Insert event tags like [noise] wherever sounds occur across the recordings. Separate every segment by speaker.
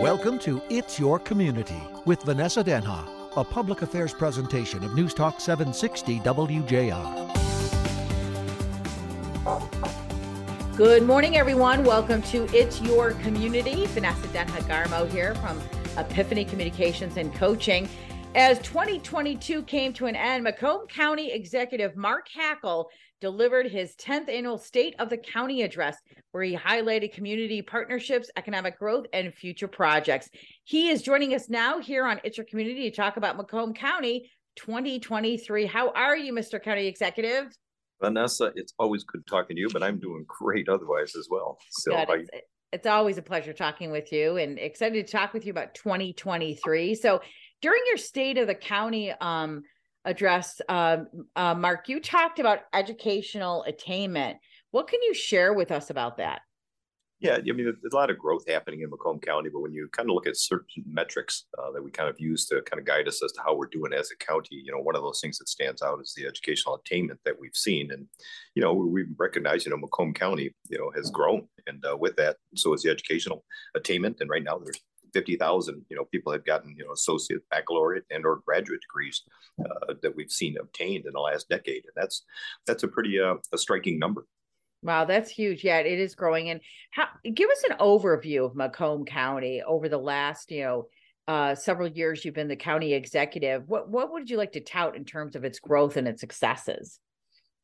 Speaker 1: Welcome to It's Your Community with Vanessa Denha, a public affairs presentation of News Talk 760 WJR.
Speaker 2: Good morning, everyone. Welcome to It's Your Community. Vanessa Denha Garmo here from Epiphany Communications and Coaching. As 2022 came to an end, Macomb County Executive Mark Hackel delivered his 10th annual State of the County address, where he highlighted community partnerships, economic growth, and future projects. He is joining us now here on It's Your Community to talk about Macomb County 2023. How are you, Mr. County Executive?
Speaker 3: Vanessa, it's always good talking to you, but I'm doing great otherwise as well.
Speaker 2: So. It's, it's always a pleasure talking with you and excited to talk with you about 2023. So during your State of the County um, address, um, uh, Mark, you talked about educational attainment. What can you share with us about that?
Speaker 3: Yeah, I mean, there's a lot of growth happening in Macomb County, but when you kind of look at certain metrics uh, that we kind of use to kind of guide us as to how we're doing as a county, you know, one of those things that stands out is the educational attainment that we've seen. And, you know, we recognize, you know, Macomb County, you know, has grown. And uh, with that, so is the educational attainment. And right now there's 50,000, you know, people have gotten, you know, associate, baccalaureate, and or graduate degrees uh, that we've seen obtained in the last decade, and that's that's a pretty uh, a striking number.
Speaker 2: Wow, that's huge. Yeah, it is growing. And how? Give us an overview of Macomb County over the last, you know, uh, several years. You've been the county executive. What what would you like to tout in terms of its growth and its successes?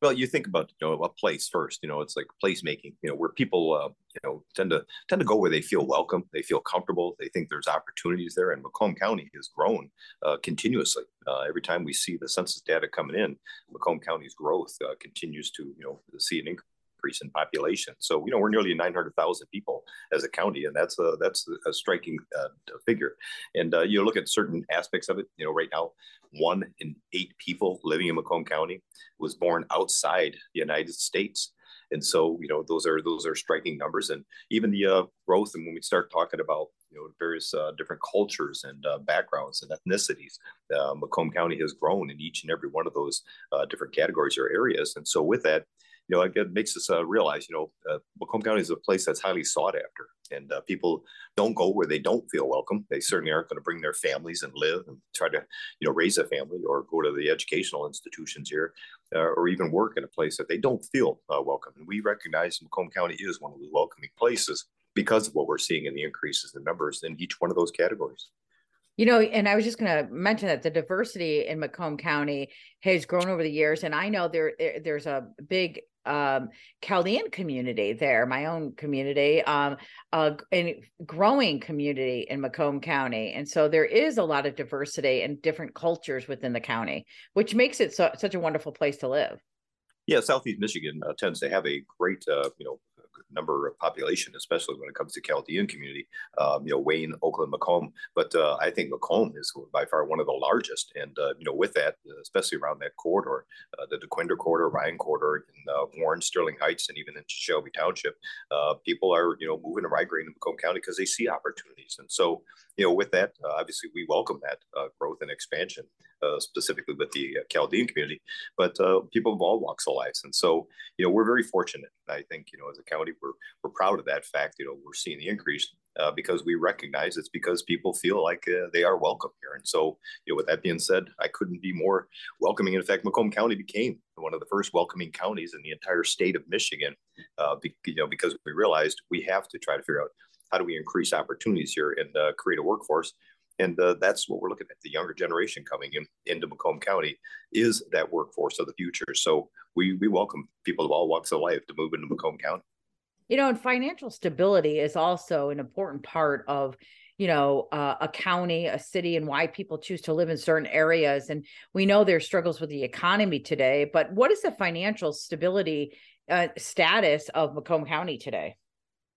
Speaker 3: Well, you think about you know a place first. You know, it's like placemaking. You know, where people uh, you know tend to tend to go where they feel welcome, they feel comfortable, they think there's opportunities there. And Macomb County has grown uh, continuously. Uh, every time we see the census data coming in, Macomb County's growth uh, continues to you know see an increase increase in population. So you know we're nearly 900,000 people as a county, and that's a that's a striking uh, figure. And uh, you look at certain aspects of it. You know, right now, one in eight people living in Macomb County was born outside the United States. And so, you know, those are those are striking numbers, and even the uh, growth. And when we start talking about you know various uh, different cultures and uh, backgrounds and ethnicities, uh, Macomb County has grown in each and every one of those uh, different categories or areas. And so, with that, you know, it makes us uh, realize, you know, uh, Macomb County is a place that's highly sought after, and uh, people don't go where they don't feel welcome. They certainly aren't going to bring their families and live and try to, you know, raise a family or go to the educational institutions here, uh, or even work in a place that they don't feel uh, welcome. And we recognize Macomb County is one of the welcoming places because of what we're seeing in the increases in numbers in each one of those categories.
Speaker 2: You know, and I was just going to mention that the diversity in Macomb County has grown over the years, and I know there there's a big um, Chaldean community there, my own community, um, uh, growing community in Macomb County. And so there is a lot of diversity and different cultures within the county, which makes it so, such a wonderful place to live.
Speaker 3: Yeah, Southeast Michigan uh, tends to have a great, uh, you know, number of population, especially when it comes to Chaldean community, um, you know, Wayne, Oakland, Macomb. But uh, I think Macomb is by far one of the largest. And, uh, you know, with that, especially around that corridor, uh, the Dequindre corridor, Ryan corridor, in uh, Warren, Sterling Heights, and even in Shelby Township, uh, people are, you know, moving to migrating to Macomb County because they see opportunities. And so, you know, with that, uh, obviously we welcome that growth and expansion. Uh, specifically with the uh, Chaldean community, but uh, people of all walks of life. And so, you know, we're very fortunate. I think, you know, as a county, we're, we're proud of that fact. You know, we're seeing the increase uh, because we recognize it's because people feel like uh, they are welcome here. And so, you know, with that being said, I couldn't be more welcoming. In fact, Macomb County became one of the first welcoming counties in the entire state of Michigan, uh, be, you know, because we realized we have to try to figure out how do we increase opportunities here and create a workforce and uh, that's what we're looking at. The younger generation coming in into Macomb County is that workforce of the future. So we we welcome people of all walks of life to move into Macomb County.
Speaker 2: You know, and financial stability is also an important part of you know uh, a county a city and why people choose to live in certain areas and we know there's struggles with the economy today but what is the financial stability uh, status of macomb county today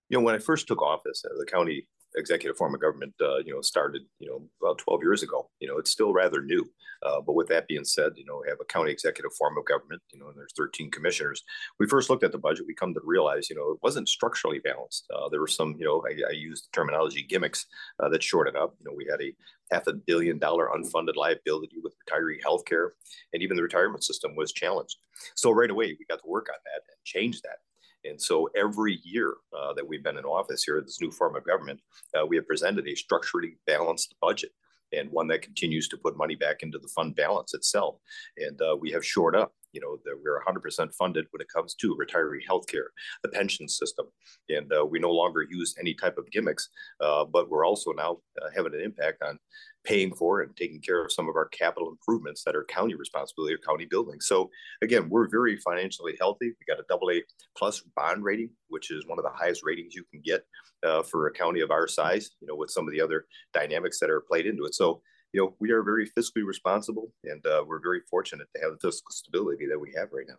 Speaker 3: you know when i first took office uh, the county executive form of government, uh, you know, started, you know, about 12 years ago. You know, it's still rather new. Uh, but with that being said, you know, we have a county executive form of government, you know, and there's 13 commissioners. We first looked at the budget, we come to realize, you know, it wasn't structurally balanced. Uh, there were some, you know, I, I used the terminology gimmicks uh, that shorted up. You know, we had a half a billion dollar unfunded liability with retiree health care, and even the retirement system was challenged. So right away, we got to work on that and change that And so every year uh, that we've been in office here, this new form of government, uh, we have presented a structurally balanced budget and one that continues to put money back into the fund balance itself. And uh, we have shored up, you know, that we're 100% funded when it comes to retiree healthcare, the pension system, and uh, we no longer use any type of gimmicks, uh, but we're also now uh, having an impact on paying for and taking care of some of our capital improvements that are county responsibility or county buildings. So again, we're very financially healthy. We got a double A plus bond rating, which is one of the highest ratings you can get uh, for a county of our size. You know, with some of the other dynamics that are played into it. So you know, we are very fiscally responsible, and uh, we're very fortunate to have the fiscal stability that we have right now.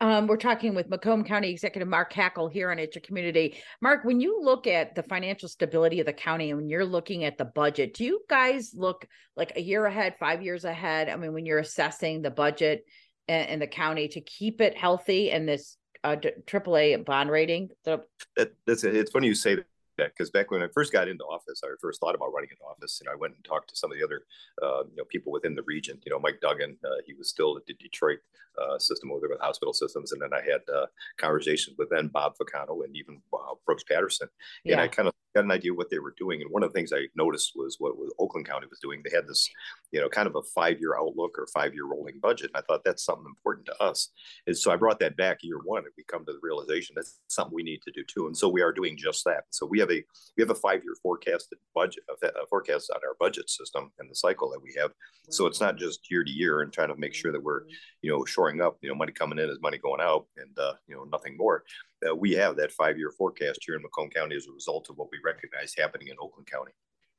Speaker 2: Um, we're talking with Macomb County Executive Mark Hackel here on It's Your Community. Mark, when you look at the financial stability of the county and when you're looking at the budget, do you guys look like a year ahead, five years ahead? I mean, when you're assessing the budget in, the county to keep it healthy and this uh, AAA bond rating? The-
Speaker 3: it, it's, it's funny you say that because back when I first got into office, I first thought about running into office. You know, I went and talked to some of the other, uh, you know, people within the region. You know, Mike Duggan, uh, he was still at the Detroit uh, system over there with hospital systems, and then I had uh, conversations with then Bob Ficano and even uh, Brooks Patterson, and yeah. I kind of got an idea of what they were doing. And one of the things I noticed was what, Oakland County was doing. They had this, you know, kind of a five-year outlook or five-year rolling budget. And I thought that's something important to us. And so I brought that back year one, and we come to the realization that's something we need to do too. And so we are doing just that. So we have a we have a five-year forecasted budget, a forecast on our budget system and the cycle that we have. So it's not just year to year and trying to make sure that we're, you know, shoring up. You know, money coming in is money going out, and uh, you know, nothing more uh, we have that five year forecast here in Macomb County as a result of what we recognize happening in Oakland County.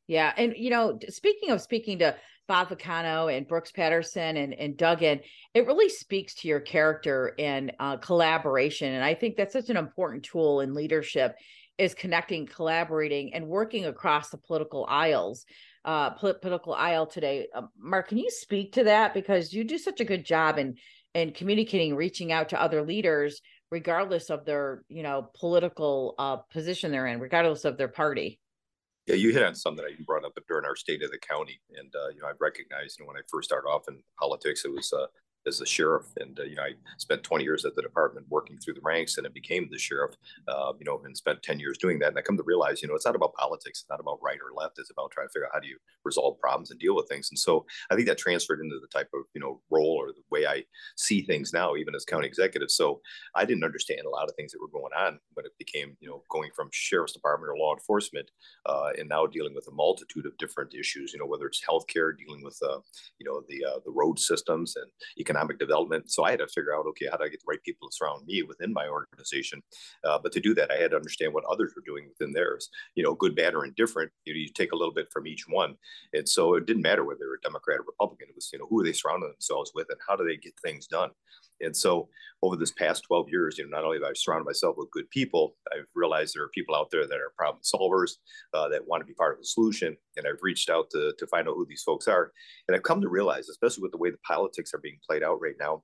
Speaker 2: Yeah. And, you know, speaking of speaking to Bob Ficano and Brooks Patterson and, and Duggan, it really speaks to your character and uh, collaboration. And I think that's such an important tool in leadership is connecting, collaborating, and working across the political aisles, uh, political aisle today. Uh, Mark, can you speak to that? Because you do such a good job in, in communicating, reaching out to other leaders regardless of their you know political uh, position they're in regardless of their party.
Speaker 3: Yeah you hit on something that you brought up during our state of the county and uh, you know i recognized you know, when i first started off in politics it was uh, as a sheriff. And, uh, you know, I spent 20 years at the department working through the ranks and it became the sheriff, uh, you know, and spent 10 years doing that. And I come to realize, you know, it's not about politics. It's not about right or left. It's about trying to figure out how do you resolve problems and deal with things. And so I think that transferred into the type of, you know, role or the way I see things now, even as county executive. So I didn't understand a lot of things that were going on when it became, you know, going from sheriff's department or law enforcement uh, and now dealing with a multitude of different issues, you know, whether it's healthcare, dealing with, uh, you know, the, uh, the road systems and economic economic development. So I had to figure out, okay, how do I get the right people to surround me within my organization? Uh, but to do that, I had to understand what others were doing within theirs. You know, good, bad, or indifferent. You, know, you take a little bit from each one, and so it didn't matter whether they were Democrat or Republican. It was, you know, who are they surrounding themselves with, and how do they get things done? And so over this past 12 years, you know, not only have I surrounded myself with good people, I've realized there are people out there that are problem solvers uh, that want to be part of the solution. And I've reached out to, to find out who these folks are. And I've come to realize, especially with the way the politics are being played out right now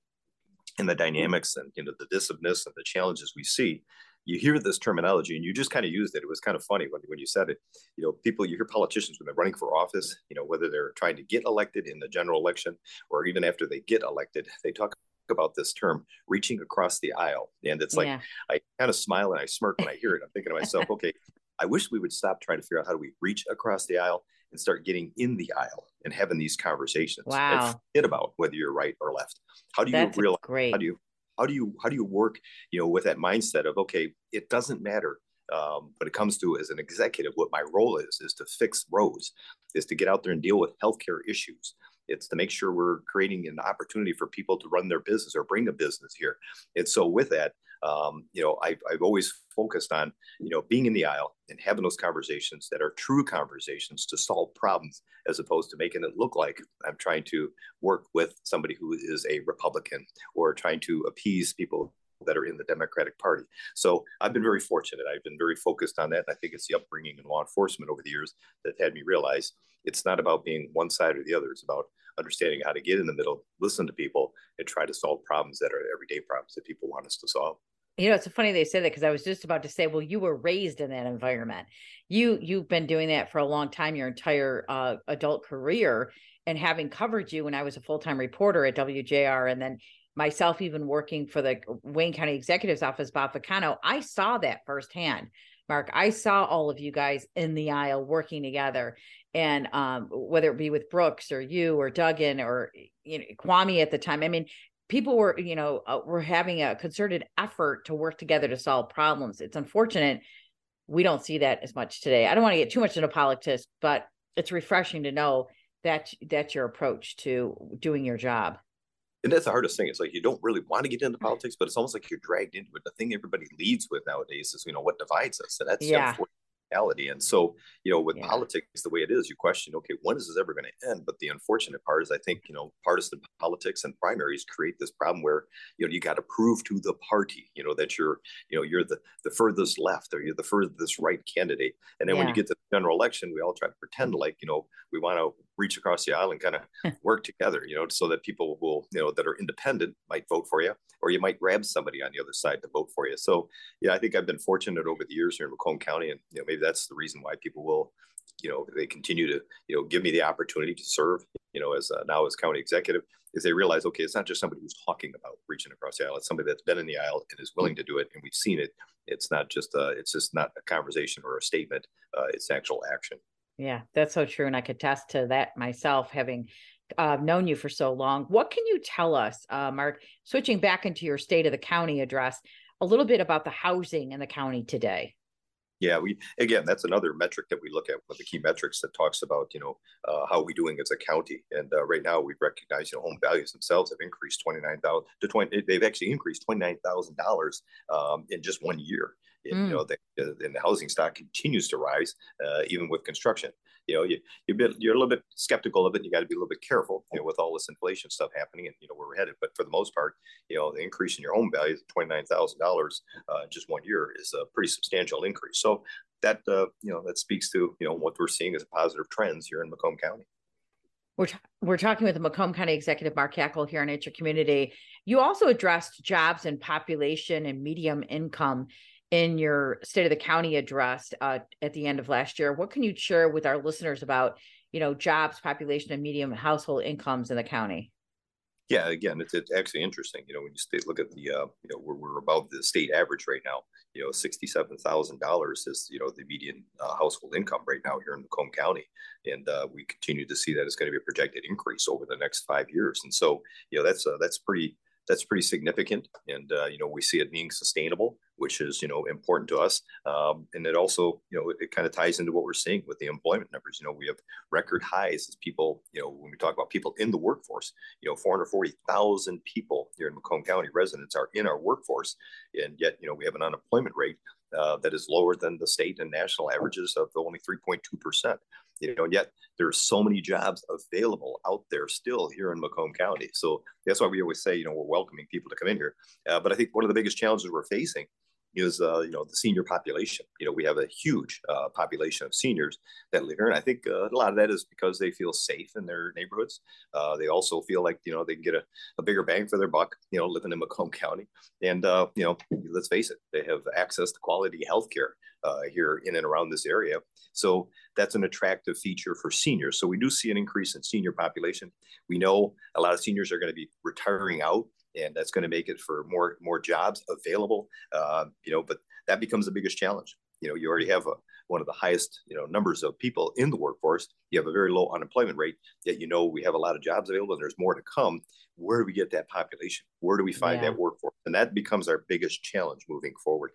Speaker 3: and the dynamics and, you know, the divisiveness and the challenges we see, you hear this terminology and you just kind of used it. It was kind of funny when, when you said it. You know, people, you hear politicians when they're running for office, you know, whether they're trying to get elected in the general election or even after they get elected, they talk about this term reaching across the aisle and it's like yeah. i kind of smile and i smirk when i hear it i'm thinking to myself okay i wish we would stop trying to figure out how do we reach across the aisle and start getting in the aisle and having these conversations
Speaker 2: wow.
Speaker 3: and forget about whether you're right or left how do you
Speaker 2: That's
Speaker 3: realize
Speaker 2: great.
Speaker 3: how do you how do you how do you work you know with that mindset of okay it doesn't matter um, when it comes to as an executive what my role is is to fix roads is to get out there and deal with healthcare issues it's to make sure we're creating an opportunity for people to run their business or bring a business here. And so with that, um, you know, I've, I've always focused on, you know, being in the aisle and having those conversations that are true conversations to solve problems as opposed to making it look like I'm trying to work with somebody who is a Republican or trying to appease people that are in the Democratic Party. So I've been very fortunate. I've been very focused on that. And I think it's the upbringing in law enforcement over the years that had me realize it's not about being one side or the other. It's about understanding how to get in the middle, listen to people, and try to solve problems that are everyday problems that people want us to solve.
Speaker 2: You know, it's funny they say that because I was just about to say, well, you were raised in that environment. You you've been doing that for a long time, your entire uh, adult career, and having covered you when I was a full time reporter at WJR, and then myself even working for the Wayne County Executive's Office, Bob I saw that firsthand. Mark, I saw all of you guys in the aisle working together. And um, whether it be with Brooks or you or Duggan or you know, Kwame at the time, I mean, people were, you know, uh, were having a concerted effort to work together to solve problems. It's unfortunate we don't see that as much today. I don't want to get too much into politics, but it's refreshing to know that that's your approach to doing your job
Speaker 3: and that's the hardest thing. It's like you don't really want to get into politics, but it's almost like you're dragged into it. The thing everybody leads with nowadays is, you know, what divides us, and that's yeah reality. And so, you know, with yeah. politics the way it is, you question, okay, when is this ever going to end? But the unfortunate part is, I think, you know, partisan politics and primaries create this problem where, you know, you got to prove to the party, you know, that you're, you know, you're the the furthest left or you're the furthest right candidate. And then yeah. when you get to the general election, we all try to pretend like, you know, we want to reach across the aisle and kind of work together, you know, so that people will, you know, that are independent might vote for you, or you might grab somebody on the other side to vote for you. So, yeah, I think I've been fortunate over the years here in Macomb County, and you know, maybe that's the reason why people will, you know, they continue to, you know, give me the opportunity to serve, you know, as uh, now as county executive, is they realize, okay, it's not just somebody who's talking about reaching across the aisle; it's somebody that's been in the aisle and is willing to do it, and we've seen it. It's not just, uh, it's just not a conversation or a statement; uh, it's actual action.
Speaker 2: Yeah, that's so true. And I could attest to that myself, having uh, known you for so long. What can you tell us, uh, Mark, switching back into your state of the county address, a little bit about the housing in the county today?
Speaker 3: Yeah, we again, that's another metric that we look at. One of the key metrics that talks about, you know, uh, how we doing as a county. And uh, right now, we recognize, you know, home values themselves have increased twenty nine thousand to twenty. They've actually increased twenty nine thousand um, dollars in just one year. Mm. You know, the, and the housing stock continues to rise, uh, even with construction. You know, you you bit, you're a little bit skeptical of it. And you got to be a little bit careful, you know, with all this inflation stuff happening, and you know where we're headed. But for the most part, you know, the increase in your home value, twenty nine thousand uh, dollars just one year, is a pretty substantial increase. So that uh, you know that speaks to you know what we're seeing as positive trends here in Macomb County.
Speaker 2: We're, t- we're talking with the Macomb County Executive Mark Hackel here on Your Community. You also addressed jobs and population and medium income in your state of the county address uh, at the end of last year. What can you share with our listeners about, you know, jobs, population, and medium household incomes in the county?
Speaker 3: Yeah, again, it's, it's actually interesting. You know, when you stay, look at the, uh, you know, we're, we're above the state average right now. You know, sixty-seven thousand dollars is you know the median uh, household income right now here in Macomb County, and uh, we continue to see that it's going to be a projected increase over the next five years. And so, you know, that's uh, that's pretty that's pretty significant. And, uh, you know, we see it being sustainable, which is, you know, important to us. Um, and it also, you know, it, it kind of ties into what we're seeing with the employment numbers. You know, we have record highs as people, you know, when we talk about people in the workforce, you know, 440,000 people here in Macomb County residents are in our workforce. And yet, you know, we have an unemployment rate uh, that is lower than the state and national averages of only 3.2% you know, and yet there are so many jobs available out there still here in Macomb County. So that's why we always say, you know, we're welcoming people to come in here. Uh, but I think one of the biggest challenges we're facing is uh, you know the senior population. You know we have a huge uh, population of seniors that live here, and I think uh, a lot of that is because they feel safe in their neighborhoods. Uh, they also feel like you know they can get a, a, bigger bang for their buck. You know, living in Macomb County, and uh, you know let's face it, they have access to quality health care uh, here in and around this area. So that's an attractive feature for seniors. So we do see an increase in senior population. We know a lot of seniors are going to be retiring out and that's going to make it for more more jobs available. Uh, you know, but that becomes the biggest challenge. You know, you already have a, one of the highest you know numbers of people in the workforce. You have a very low unemployment rate. Yet you know we have a lot of jobs available, and there's more to come. Where do we get that population? Where do we find yeah. that workforce? And that becomes our biggest challenge moving forward.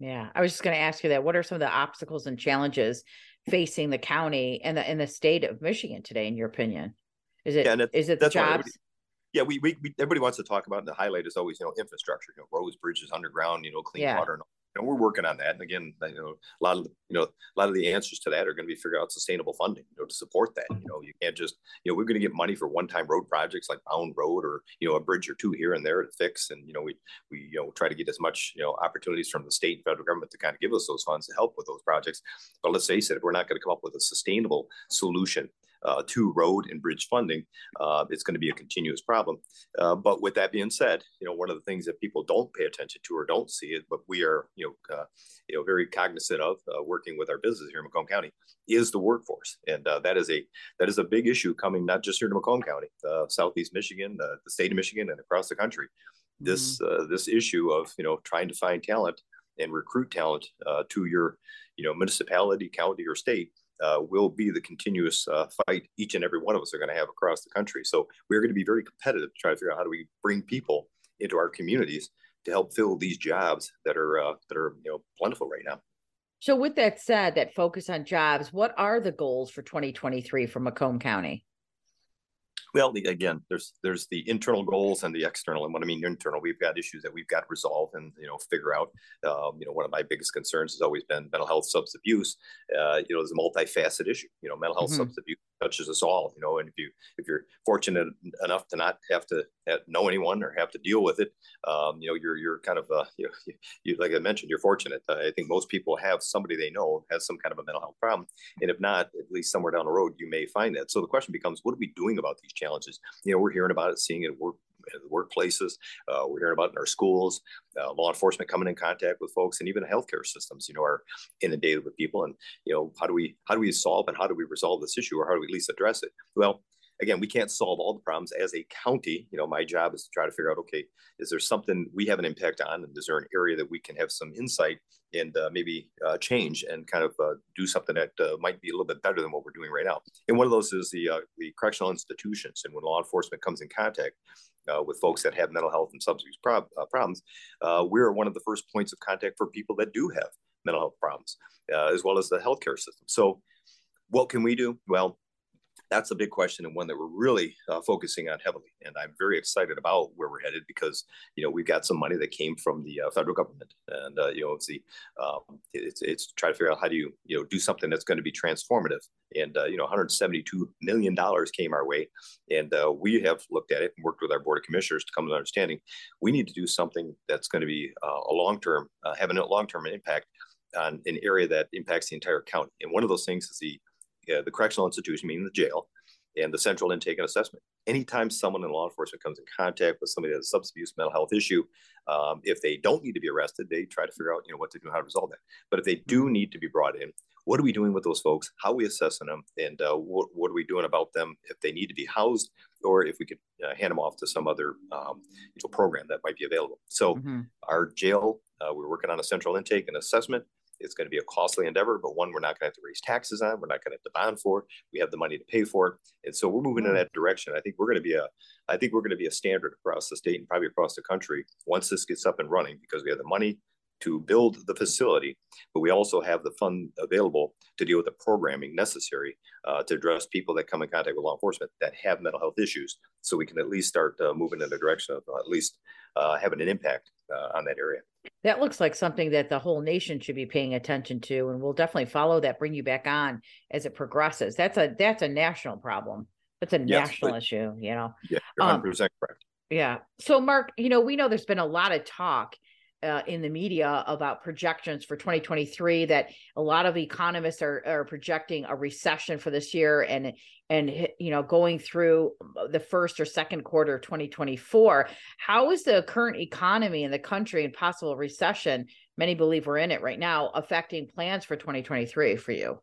Speaker 2: Yeah, I was just going to ask you that. What are some of the obstacles and challenges facing the county and the in the state of Michigan today, in your opinion? Is it yeah, is it the jobs?
Speaker 3: Yeah, we, we, we, everybody wants to talk about, and the highlight is always you know infrastructure, you know roads, bridges, underground, you know clean yeah. water, and you know, we're working on that. And again, you know, a lot of the, you know a lot of the answers to that are going to be figure out sustainable funding, you know, to support that. You know, you can't just you know we're going to get money for one-time road projects like Mound Road or you know a bridge or two here and there to fix, and you know we we you know try to get as much you know opportunities from the state and federal government to kind of give us those funds to help with those projects. But let's face it, if we're not going to come up with a sustainable solution uh, to road and bridge funding, uh, it's going to be a continuous problem. Uh, but with that being said, you know, one of the things that people don't pay attention to or don't see it, but we are, you know, uh, you know, very cognizant of uh, working with our business here in Macomb County is the workforce, and uh, that is a that is a big issue coming not just here to Macomb County, Southeast Michigan, the state of Michigan, and across the country. This mm-hmm. this issue of you know trying to find talent and recruit talent to your you know municipality, county, or state uh, will be the continuous uh, fight each and every one of us are going to have across the country. So we're going to be very competitive to try to figure out how do we bring people into our communities to help fill these jobs that are uh, that are you know plentiful right now.
Speaker 2: So with that said, that focus on jobs, what are the goals for 2023 for Macomb County?
Speaker 3: Well, again, there's there's the internal goals and the external. And what I mean internal, we've got issues that we've got to resolve and you know figure out. Um, you know, one of my biggest concerns has always been mental health substance abuse. Uh, you know, there's a multifaceted issue. You know, mental health mm-hmm. substance abuse touches us all. You know, and if you if you're fortunate enough to not have to know anyone or have to deal with it, um, you know, you're you're kind of uh, [laughs] you, you, like I mentioned, you're fortunate. I think most people have somebody they know has some kind of a mental health problem, and if not, at least somewhere down the road you may find that. So the question becomes, what are we doing about these challenges? You know, we're hearing about it, seeing it work workplaces. Uh, we're hearing about in our schools, uh, law enforcement coming in contact with folks, and even healthcare systems. You know, are inundated with people. And you know, how do we how do we solve and how do we resolve this issue, or how do we at least address it? Well, again, we can't solve all the problems as a county. You know, my job is to try to figure out, okay, is there something we have an impact on, and is there an area that we can have some insight and uh, maybe uh, change and kind of uh, do something that uh, might be a little bit better than what we're doing right now? And one of those is the uh, the correctional institutions, and when law enforcement comes in contact. Uh, with folks that have mental health and substance prob- problems, we're one of the first points of contact for people that do have mental health problems, as well as the healthcare system. So, what can we do? Well, that's a big question and one that we're really uh, focusing on heavily. And I'm very excited about where we're headed because you know we've got some money that came from the uh, federal government, and uh, you know it's the um, it's it's try to figure out how do you you know do something that's going to be transformative. And uh, you know 172 million dollars came our way, and uh, we have looked at it and worked with our board of commissioners to come to an understanding. We need to do something that's going to be uh, a long term, having a long term impact on an area that impacts the entire county. And one of those things is the uh, the correctional institution, meaning the jail, and the central intake and assessment. Anytime someone in law enforcement comes in contact with somebody that has a substance abuse mental health issue, um, if they don't need to be arrested, they try to figure out you know what to do, how to resolve that. But if they do mm-hmm. need to be brought in, what are we doing with those folks? How are we assessing them, and uh, what, what are we doing about them if they need to be housed, or if we could uh, hand them off to some other um, you know, program that might be available? So mm-hmm. our jail, uh, we're working on a central intake and assessment. It's going to be a costly endeavor, but one we're not going to have to raise taxes on. We're not going to have to bond for. We have the money to pay for it, and so we're moving in that direction. I think we're going to be a, I think we're going to be a standard across the state and probably across the country once this gets up and running because we have the money to build the facility, but we also have the fund available to deal with the programming necessary uh, to address people that come in contact with law enforcement that have mental health issues. So we can at least start uh, moving in the direction of uh, at least uh, having an impact uh, on that area.
Speaker 2: That looks like something that the whole nation should be paying attention to, and we'll definitely follow that. Bring you back on as it progresses. That's a that's a national problem. That's a yes, national but, issue. You know.
Speaker 3: Yeah, you're 100 um, percent correct.
Speaker 2: Yeah. So, Mark, you know, we know there's been a lot of talk uh, in the media about projections for 2023 that a lot of economists are, are projecting a recession for this year and and you know going through the first or second quarter of 2024 how is the current economy in the country and possible recession many believe we're in it right now affecting plans for 2023 for you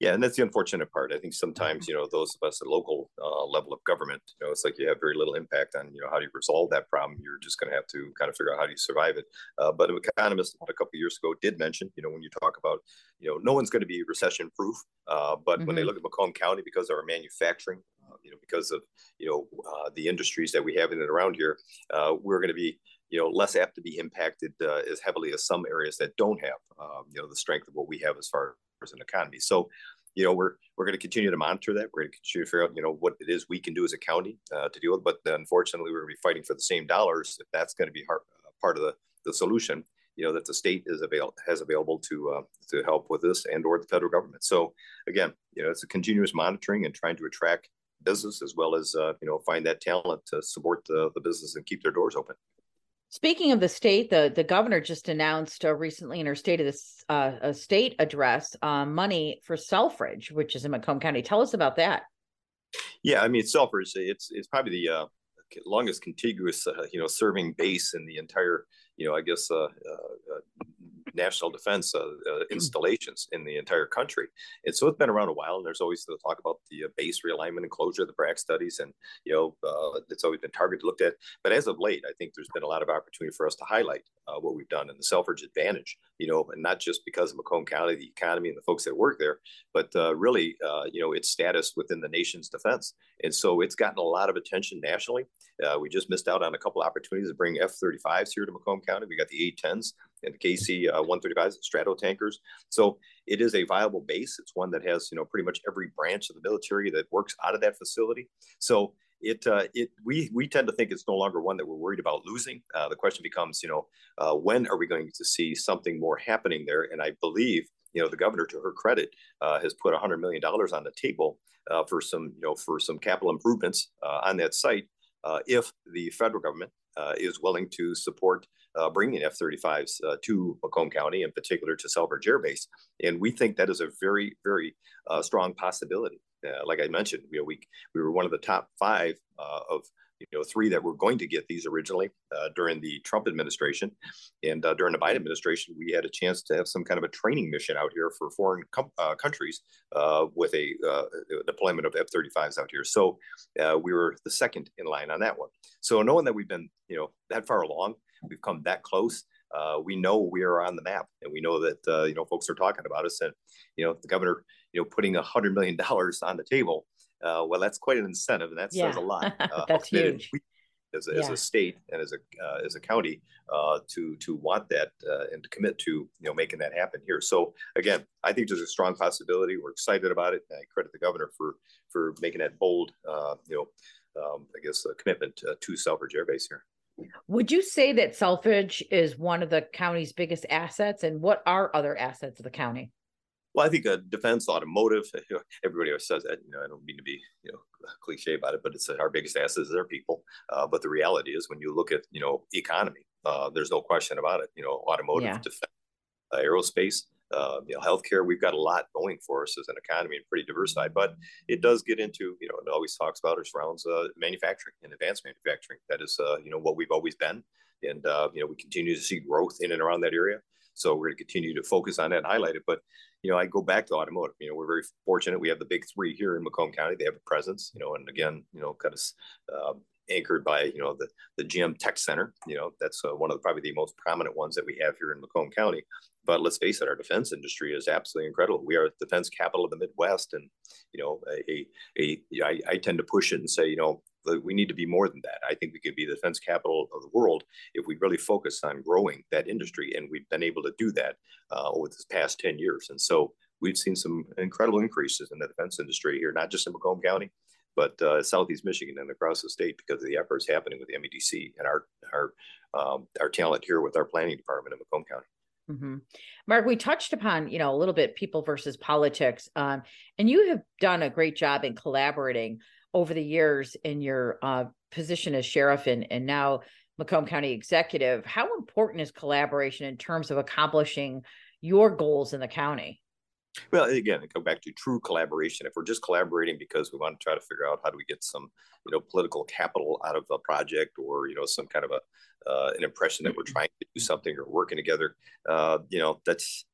Speaker 3: yeah, and that's the unfortunate part. I think sometimes, you know, those of us at local uh, level of government, you know, it's like you have very little impact on, you know, how do you resolve that problem? You're just going to have to kind of figure out how do you survive it. Uh, but an economist a couple years ago did mention, you know, when you talk about, you know, no one's going to be recession proof, uh, but mm-hmm. when they mm-hmm. look at Macomb County because of our manufacturing, uh, you know, because of, you know, uh, the industries that we have in and around here, uh, we're going to be, you know, less apt to be impacted as heavily as some areas that don't have, um, you know, the strength of what we have as far as an economy. So, you know, we're we're going to continue to monitor that. We're going to continue to figure out, you know, what it is we can do as a county uh, to deal with. But unfortunately, we're going to be fighting for the same dollars. If that's going to be hard, uh, part of the, the solution, you know, that the state is avail has available to uh, to help with this, and or the federal government. So again, you know, it's a continuous monitoring and trying to attract business as well as uh, you know find that talent to support the, the business and keep their doors open.
Speaker 2: Speaking of the state, the, the governor just announced uh, recently in her state of the uh, state address uh, money for Selfridge, which is in Macomb County. Tell us about that.
Speaker 3: Yeah, I mean, Selfridge, it's it's probably the uh, longest contiguous, uh, you know, serving base in the entire, you know, I guess, uh, national defense uh, uh, installations in the entire country. And so it's been around a while, and there's always the talk about the uh, base realignment and closure of the BRAC studies, and you know uh, it's always been targeted looked at. But as of late, I think there's been a lot of opportunity for us to highlight uh, what we've done and the Selfridge advantage, you know, and not just because of Macomb County, the economy, and the folks that work there, but uh, really, you know, its status within the nation's defense. And so it's gotten a lot of attention nationally. we just missed out on a couple opportunities to bring F-35s here to Macomb County. We got the A-10s and KC uh, 135s, Stratotankers. So it is a viable base. It's one that has you know pretty much every branch of the military that works out of that facility. So it uh, it we we tend to think it's no longer one that we're worried about losing. Uh, the question becomes, you know, uh, when are we going to see something more happening there? And I believe, you know, the governor, to her credit, uh, has put 100 million dollars on the table uh, for some, you know, for some capital improvements on that site. if the federal government is willing to support uh, bringing F-35s uh, to Macomb County, in particular to Selfridge Air Base. And we think that is a very, very uh, strong possibility. Uh, like I mentioned, you know, we we were one of the top five uh, of you know three that were going to get these originally uh, during the Trump administration, and during the Biden administration, we had a chance to have some kind of a training mission out here for foreign com- countries with a deployment of F-35s out here. So we were the second in line on that one. So knowing that we've been you know that far along we've come that close. Uh, we know we are on the map, and we know that uh, you know folks are talking about us, and you know the governor, you know, putting a hundred million dollars on the table. Uh, well, that's quite an incentive, and that yeah. says a lot. [laughs]
Speaker 2: Uh, that's huge. We,
Speaker 3: as a, yeah. as a state and as a uh, as a county uh, to to want that uh, and to commit to you know making that happen here. So again, I think there's a strong possibility. We're excited about it. I credit the governor for for making that bold uh, you know um, I guess commitment to Selfridge Air Base here.
Speaker 2: Would you say that Selfridge is one of the county's biggest assets? And what are other assets of the county?
Speaker 3: Well, I think uh, defense, automotive. You [laughs] know, everybody always says that. You know, I don't mean to be you know cliche about it, but it's uh, our biggest asset is our people. Uh, but the reality is, when you look at you know economy, uh, there's no question about it. You know, automotive, yeah. defense, uh, aerospace uh, you know, healthcare. We've got a lot going for us as an economy and pretty diversified, but it does get into, you know, it always talks about or surrounds uh, manufacturing and advanced manufacturing. That is, uh, you know, what we've always been. And, uh, you know, we continue to see growth in and around that area. So we're going to continue to focus on that and highlight it. But, you know, I go back to automotive. You know, we're very fortunate. We have the big three here in Macomb County. They have a presence, you know, and again, you know, kind of anchored by you know the the GM Tech Center. You know that's uh, one of the, probably the most prominent ones that we have here in Macomb County. But let's face it, our defense industry is absolutely incredible. We are the defense capital of the Midwest, and you know, a, a, a I, I tend to push it and say, you know, we need to be more than that. I think we could be the defense capital of the world if we really focus on growing that industry, and we've been able to do that uh, over this past ten years. And so we've seen some incredible increases in the defense industry here, not just in Macomb County, but uh, Southeast Michigan and across the state because of the efforts happening with the MEDC and our our um, our talent here with our planning department in Macomb County.
Speaker 2: Mm-hmm. Mark, we touched upon, you know, a little bit people versus politics, um, and you have done a great job in collaborating over the years in your uh, position as sheriff and, and now Macomb County executive. How important is collaboration in terms of accomplishing your goals in the county?
Speaker 3: Well, again, go back to true collaboration. If we're just collaborating because we want to try to figure out how do we get some, you know, political capital out of a project or you know some kind of a uh, an impression that we're mm-hmm. trying to do something or working together, uh, you know, that's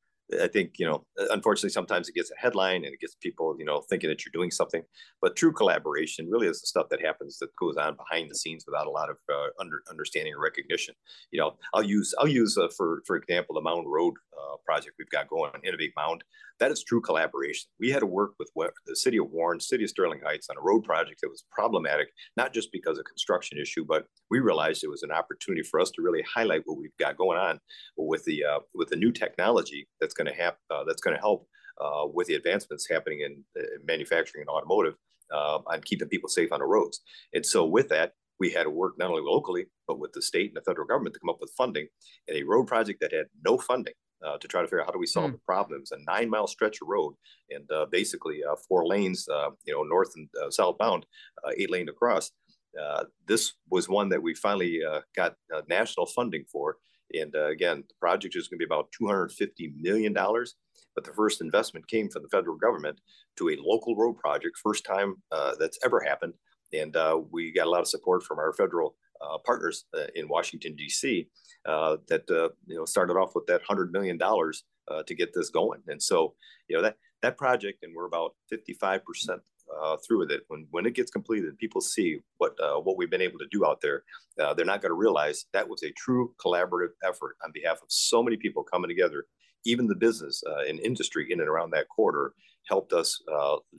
Speaker 3: I think, you know, unfortunately, sometimes it gets a headline and it gets people, you know, thinking that you're doing something. But true collaboration really is the stuff that happens that goes on behind the scenes without a lot of uh, under, understanding or recognition. You know, I'll use I'll use uh, for for example the Mound Road uh, project we've got going on Innovate Mound. That is true collaboration. We had to work with what, the city of Warren, city of Sterling Heights on a road project that was problematic, not just because of construction issue, but we realized it was an opportunity for us to really highlight what we've got going on with the uh, with the new technology that's going to have uh, that's going to help uh, with the advancements happening in, in manufacturing and automotive uh, on keeping people safe on the roads. And so with that, we had to work not only locally but with the state and the federal government to come up with funding in a road project that had no funding uh, to try to figure out how do we solve mm. the problem. It's a nine mile stretch of road and uh, basically uh, four lanes, uh, you know, north and uh, southbound, uh, eight lane across. this was one that we finally got national funding for. And again, the project is going to be about $250 million. but the first investment came from the federal government to a local road project, first time uh, that's ever happened. And uh, we got a lot of support from our federal uh, partners uh, in Washington D.C. Uh, that you know started off with that hundred million dollars to get this going. And so you know that that project, and we're about fifty five percent uh, through with it. When when it gets completed, people see what uh, what we've been able to do out there. Uh, they're not going to realize that was a true collaborative effort on behalf of so many people coming together. Even the business and industry in and around that quarter helped us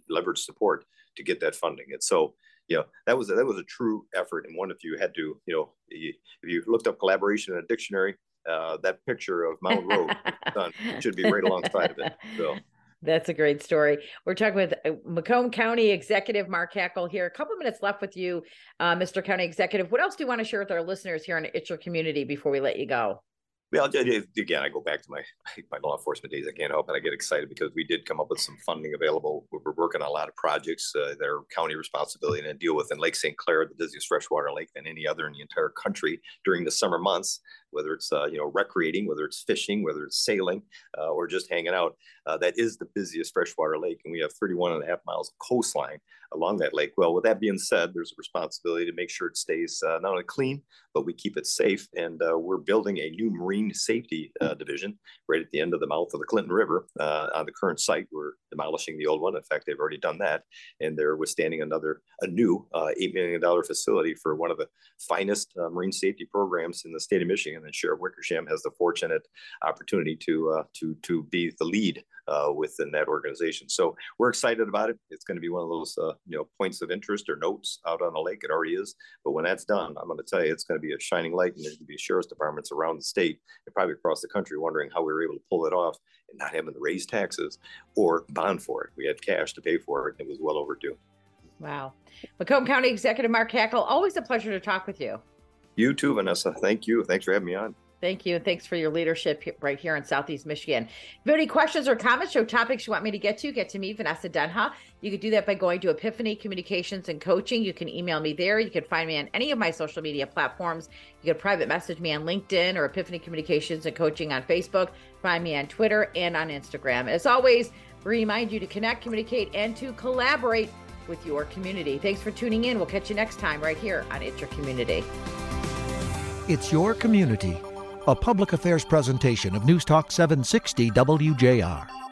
Speaker 3: leverage support to get that funding. And so you know that was a, that was a true effort and one if you had to you know if you looked up collaboration in a dictionary uh, that picture of Mound Road [laughs] should be right alongside of it so
Speaker 2: that's a great story. We're talking with uh, Macomb County Executive Mark Hackel here. A couple minutes left with you, uh, Mr. County Executive. What else do you want to share with our listeners here on It's Your Community before we let you go?
Speaker 3: Well, again, I go back to my [laughs] my law enforcement days. I can't help it. I get excited because we did come up with some funding available. We're working on a lot of projects uh, that are county responsibility and deal with in Lake St. Clair, the busiest freshwater lake than any other in the entire country during the summer months. Whether it's uh, you know recreating, whether it's fishing, whether it's sailing, uh, or just hanging out, uh, that is the busiest freshwater lake, and we have 31 and a half miles of coastline along that lake. Well, with that being said, there's a responsibility to make sure it stays uh, not only clean, but we keep it safe. And uh, we're building a new marine safety uh, division right at the end of the mouth of the Clinton River uh, on the current site. We're demolishing the old one. In fact, they've already done that, and they're withstanding another a new uh, eight million dollar facility for one of the finest uh, marine safety programs in the state of Michigan. And Sheriff Wickersham has the fortunate opportunity to to to be the lead uh, within that organization. So we're excited about it. It's going to be one of those uh, you know points of interest or notes out on the lake. It already is, but when that's done, I'm going to tell you it's going to be a shining light, and there's going to be sheriff's departments around the state and probably across the country wondering how we were able to pull it off and not having to raise taxes or bond for it. We had cash to pay for it. It was well overdue.
Speaker 2: Wow. Macomb County Executive Mark Hackel, always a pleasure to talk with you.
Speaker 3: You too, Vanessa. Thank you. Thanks for having me on.
Speaker 2: Thank you. And thanks for your leadership right here in Southeast Michigan. If you have any questions or comments or topics you want me to get to, get to me, Vanessa Denha. You can do that by going to Epiphany Communications and Coaching. You can email me there. You can find me on any of my social media platforms. You can private message me on LinkedIn or Epiphany Communications and Coaching on Facebook. Find me on Twitter and on Instagram. As always, remind you to connect, communicate, and to collaborate with your community. Thanks for tuning in. We'll catch you next time right here on It's Your Community.
Speaker 1: It's Your Community a public affairs presentation of News Talk 760 WJR.